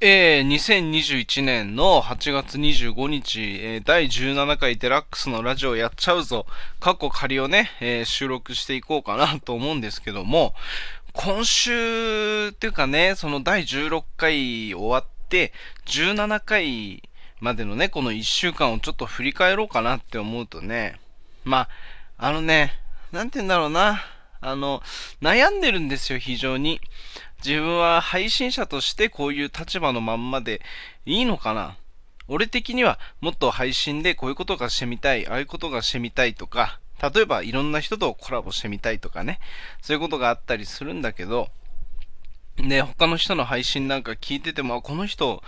えー、2021年の8月25日、えー、第17回デラックスのラジオやっちゃうぞ、過去仮をね、えー、収録していこうかなと思うんですけども、今週っていうかね、その第16回終わって、17回までのね、この1週間をちょっと振り返ろうかなって思うとね、まあ、あのね、なんて言うんだろうな、あの、悩んでるんですよ、非常に。自分は配信者としてこういう立場のまんまでいいのかな？俺的にはもっと配信でこういうことがしてみたい、ああいうことがしてみたいとか、例えばいろんな人とコラボしてみたいとかね、そういうことがあったりするんだけど、で、他の人の配信なんか聞いてても、この人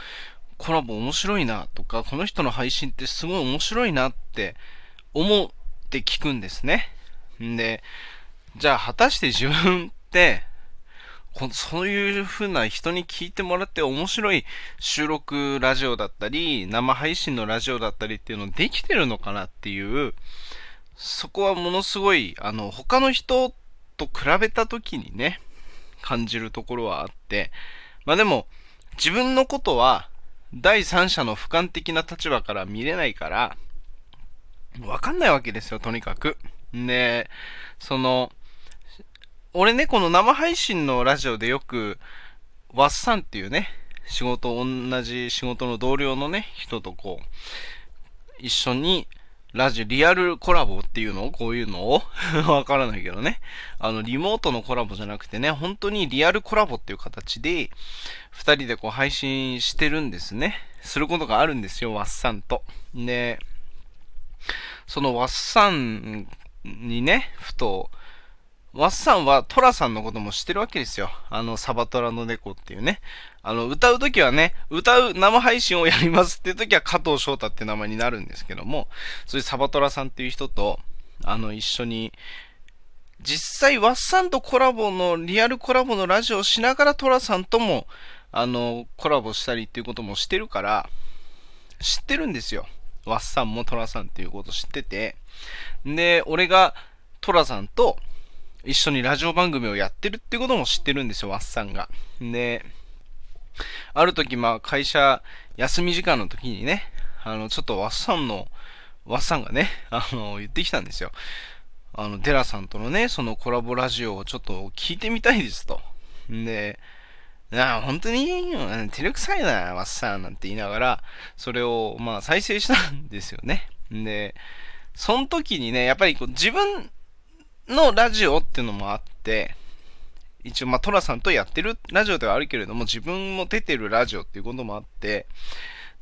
コラボ面白いなとか、この人の配信ってすごい面白いなって思って聞くんですね。んで、じゃあ果たして自分ってそういう風な人に聞いてもらって面白い収録ラジオだったり、生配信のラジオだったりっていうのできてるのかなっていう、そこはものすごい、あの、他の人と比べた時にね、感じるところはあって、まあでも、自分のことは、第三者の俯瞰的な立場から見れないから、わかんないわけですよ、とにかく。で、その、俺ね、この生配信のラジオでよく、ワッサンっていうね、仕事、同じ仕事の同僚のね、人とこう、一緒に、ラジオ、リアルコラボっていうのこういうのを？わからないけどね。あの、リモートのコラボじゃなくてね、本当にリアルコラボっていう形で、二人でこう配信してるんですね。することがあるんですよ、ワッサンと。で、そのワッサンにね、ふと、ワッサンはトラさんのことも知ってるわけですよ。あの、サバトラの猫っていうね。あの、歌うときはね、歌う生配信をやりますっていうときは加藤翔太って名前になるんですけども、そういうサバトラさんっていう人と、あの、一緒に、実際ワッサンとコラボの、リアルコラボのラジオをしながらトラさんとも、あの、コラボしたりっていうこともしてるから、知ってるんですよ。ワッサンもトラさんっていうこと知ってて。で、俺がトラさんと、一緒にラジオ番組をやってるってことも知ってるんですよ、ワッサンが。で、ある時、まあ、会社休み時間の時にね、あの、ちょっとワッサンの、ワッサンがね、あの、言ってきたんですよ。あの、デラさんとのね、そのコラボラジオをちょっと聞いてみたいですと。んで、なあ、本当に、照れくさいな、ワッサンなんて言いながら、それを、まあ、再生したんですよね。で、その時にね、やっぱりこう自分のラジオっていうのもあって、一応、まあ、トラさんとやってるラジオではあるけれども、自分も出てるラジオっていうこともあって、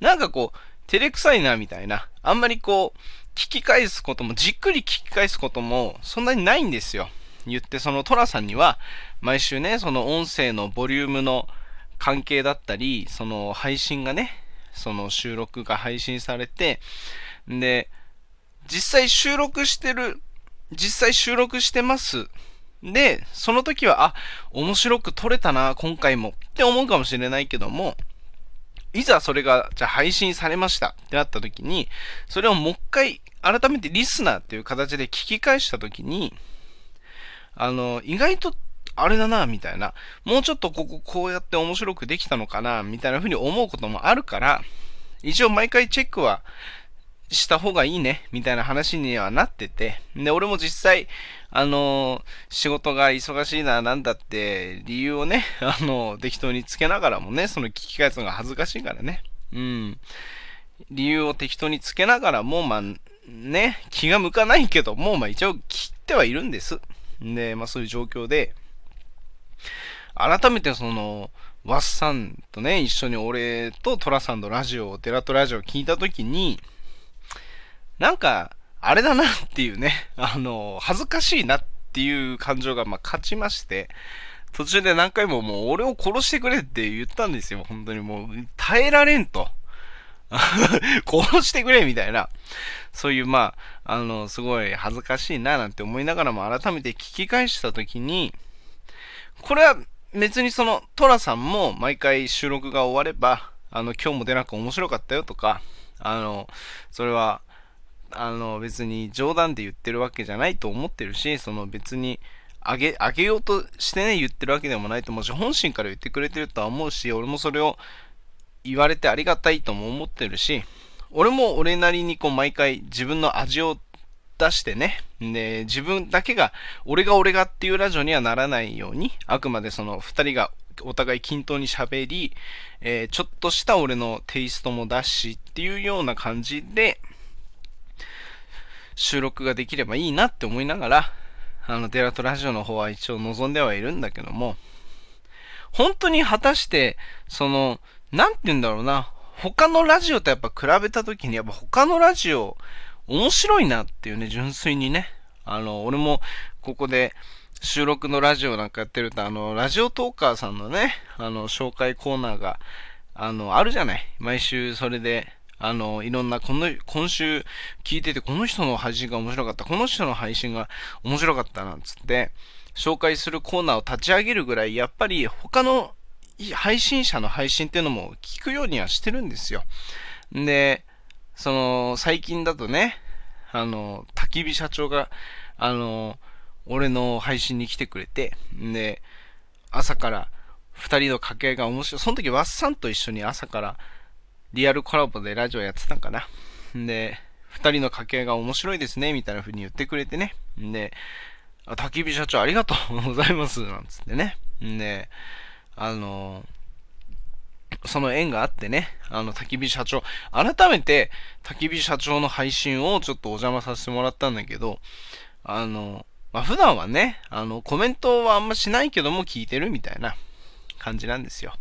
なんかこう、照れくさいな、みたいな。あんまりこう、聞き返すことも、じっくり聞き返すことも、そんなにないんですよ。言って、そのトラさんには、毎週ね、その音声のボリュームの関係だったり、その配信がね、その収録が配信されて、で、実際収録してる実際収録してます。で、その時は、あ、面白く撮れたな、今回もって思うかもしれないけども、いざそれが、じゃあ配信されましたってなった時に、それをもう一回、改めてリスナーっていう形で聞き返した時に、あの、意外と、あれだな、みたいな。もうちょっとこここうやって面白くできたのかな、みたいな風に思うこともあるから、一応毎回チェックはした方がいいね、みたいな話にはなってて、で、俺も実際、あの、仕事が忙しいな、なんだって、理由をね、あの、適当につけながらもね、その聞き返すのが恥ずかしいからね、うん。理由を適当につけながらも、まあ、ね、気が向かないけどもう、まあ一応切ってはいるんです。で、まあそういう状況で、改めてその、ワッサンとね、一緒に俺とトラさんのラジオ、テラトラジオを聞いたときに、なんか、あれだなっていうね、あの、恥ずかしいなっていう感情がま勝ちまして、途中で何回ももう俺を殺してくれって言ったんですよ。本当にもう耐えられんと。殺してくれみたいな。そういうまあ、あの、すごい恥ずかしいななんて思いながらも改めて聞き返したときに、これは別にそのトラさんも毎回収録が終われば、あの、今日も出なく面白かったよとか、あの、それはあの別に冗談で言ってるわけじゃないと思ってるし、その別にあげ、あげようとしてね、言ってるわけでもないと思うし、本心から言ってくれてるとは思うし、俺もそれを言われてありがたいとも思ってるし、俺も俺なりにこう毎回自分の味を出してね、で、自分だけが、俺が俺がっていうラジオにはならないように、あくまでその二人がお互い均等に喋り、えー、ちょっとした俺のテイストも出しっていうような感じで、収録ができればいいなって思いながら、あの、デラトラジオの方は一応望んではいるんだけども、本当に果たして、その、なんて言うんだろうな、他のラジオとやっぱ比べた時に、やっぱ他のラジオ、面白いなっていうね、純粋にね。あの、俺も、ここで、収録のラジオなんかやってると、あの、ラジオトーカーさんのね、あの、紹介コーナーが、あの、あるじゃない。毎週それで、あの、いろんな、この、今週聞いてて、この人の配信が面白かった、この人の配信が面白かったなんつって、紹介するコーナーを立ち上げるぐらい、やっぱり他の配信者の配信っていうのも聞くようにはしてるんですよ。で、その、最近だとね、あの、焚き火社長が、あの、俺の配信に来てくれて、で、朝から二人の掛け合いが面白い。その時、ワッサンと一緒に朝からリアルコラボでラジオやってたんかな。で、二人の掛け合いが面白いですね、みたいな風に言ってくれてね。で、焚き火社長ありがとうございます、なんつってね。で、あのその縁があってね、あの、焚き火社長、改めて、焚き火社長の配信をちょっとお邪魔させてもらったんだけど、あの、まあ、普段はね、あの、コメントはあんましないけども聞いてるみたいな感じなんですよ。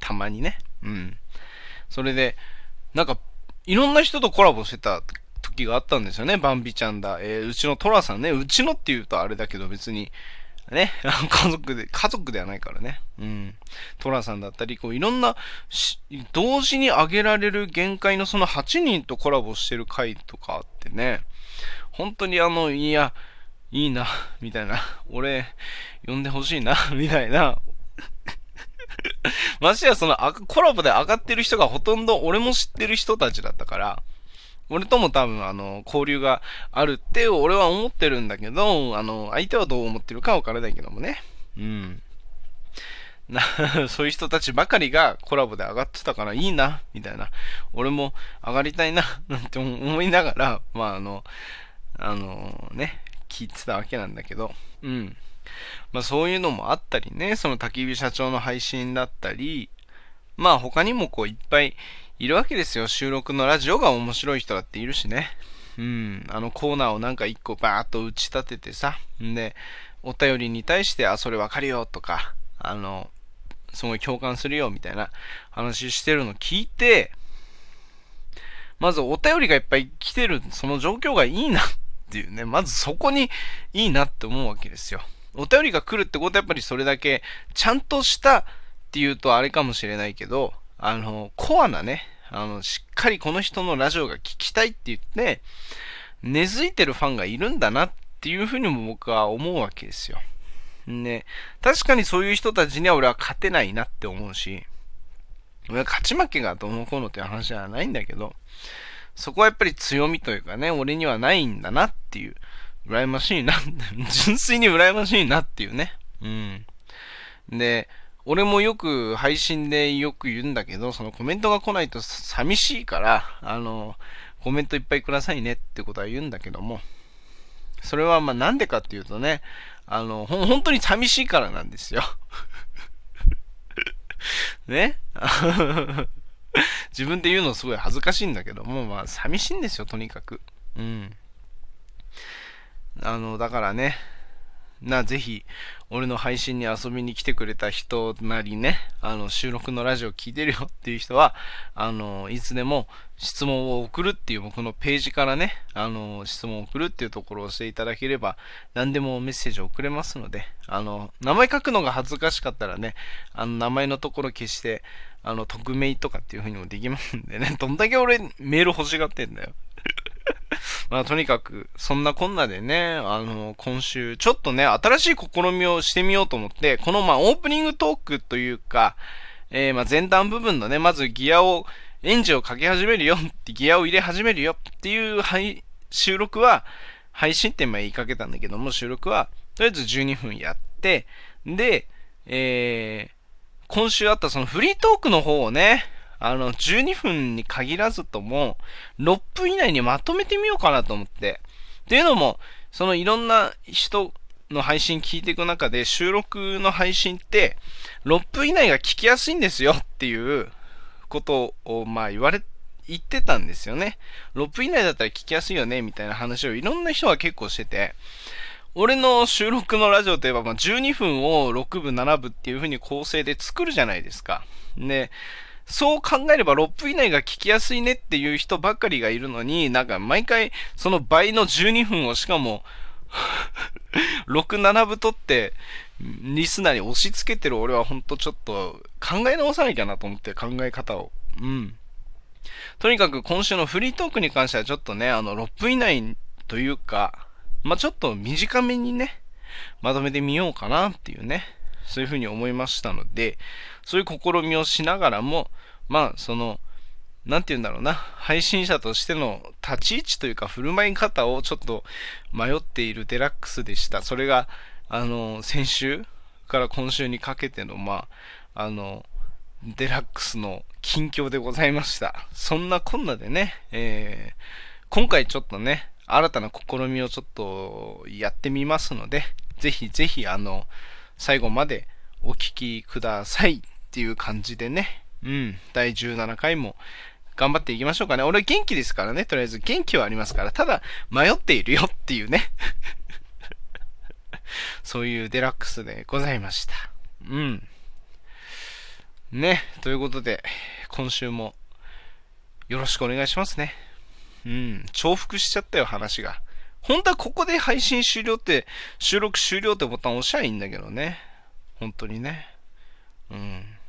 たまにね。うん。それで、なんか、いろんな人とコラボしてた時があったんですよね、バンビちゃんだ。えー、うちのトラさんね、うちのって言うとあれだけど別に、ね、家族で、家族ではないからね。うん。トラさんだったり、こう、いろんな、同時に上げられる限界のその8人とコラボしてる回とかあってね、本当にあの、いや、いいな、みたいな。俺、呼んでほしいな、みたいな。ましてやそのコラボで上がってる人がほとんど俺も知ってる人たちだったから、俺とも多分あの、交流があるって俺は思ってるんだけど、あの、相手はどう思ってるかわからないけどもね。うん。な、そういう人たちばかりがコラボで上がってたからいいな、みたいな。俺も上がりたいな、なんて思いながら、まああの、あのね、聞いてたわけなんだけど、うん。まあそういうのもあったりね、その焚き火社長の配信だったり、まあ他にもこういっぱいいるわけですよ。収録のラジオが面白い人だっているしね。うん。あのコーナーをなんか一個バーっと打ち立ててさ。んで、お便りに対して、あ、それわかるよとか、あの、すごい共感するよみたいな話してるの聞いて、まずお便りがいっぱい来てる、その状況がいいなっていうね。まずそこにいいなって思うわけですよ。お便りが来るってことはやっぱりそれだけ、ちゃんとしたっていうとあれかもしれないけど、あの、コアなね、あの、しっかりこの人のラジオが聞きたいって言って、根付いてるファンがいるんだなっていうふうにも僕は思うわけですよ。ね、確かにそういう人たちには俺は勝てないなって思うし、俺は勝ち負けがどうのこうのっていう話じゃないんだけど、そこはやっぱり強みというかね、俺にはないんだなっていう、羨ましいな、純粋に羨ましいなっていうね。うん。で、俺もよく配信でよく言うんだけど、そのコメントが来ないと寂しいから、あの、コメントいっぱいくださいねってことは言うんだけども、それはまあなんでかっていうとね、あの、ほ本当に寂しいからなんですよ。ね？自分で言うのすごい恥ずかしいんだけども、まあ寂しいんですよ、とにかく。うん。あの、だからね、な、ぜひ、俺の配信に遊びに来てくれた人なりね、あの、収録のラジオ聞いてるよっていう人は、あの、いつでも質問を送るっていう僕のページからね、あの、質問を送るっていうところをしていただければ、何でもメッセージを送れますので、あの、名前書くのが恥ずかしかったらね、あの、名前のところ消して、あの、匿名とかっていう風にもできますんでね、どんだけ俺メール欲しがってんだよ。まあとにかく、そんなこんなでね、あの、今週、ちょっとね、新しい試みをしてみようと思って、このまあオープニングトークというか、えー、まあ前段部分のね、まずギアを、エンジンをかけ始めるよってギアを入れ始めるよっていう配収録は、配信って今言いかけたんだけども、収録は、とりあえず12分やって、で、えー、今週あったそのフリートークの方をね、あの、12分に限らずとも、6分以内にまとめてみようかなと思って。っていうのも、そのいろんな人の配信聞いていく中で、収録の配信って、6分以内が聞きやすいんですよ っていうことを、まあ言われ、言ってたんですよね。6分以内だったら聞きやすいよね、みたいな話をいろんな人が結構してて、俺の収録のラジオといえば、まあ、12分を6部、7部っていう風に構成で作るじゃないですか。で、そう考えれば6分以内が聞きやすいねっていう人ばっかりがいるのに、なんか毎回その倍の12分をしかも6、7部取って、リスナーに押し付けてる俺はほんとちょっと考え直さなきゃなと思って考え方を。うん。とにかく今週のフリートークに関してはちょっとね、あの6分以内というか、まあ、ちょっと短めにね、まとめてみようかなっていうね、そういうふうに思いましたので、そういう試みをしながらも、まあ、その、なんて言うんだろうな、配信者としての立ち位置というか振る舞い方をちょっと迷っているデラックスでした。それが、あの、先週から今週にかけての、まあ、あの、デラックスの近況でございました。そんなこんなでね、えー、今回ちょっとね、新たな試みをちょっとやってみますので、ぜひぜひ、あの、最後までお聴きくださいっていう感じでね、うん、第17回も頑張っていきましょうかね。俺元気ですからね、とりあえず元気はありますから、ただ迷っているよっていうね。そういうデラックスでございました。うん。ね、ということで、今週もよろしくお願いしますね。うん、重複しちゃったよ、話が。本当はここで配信終了って、収録終了ってボタン押しゃいいんだけどね。本当にね。うん。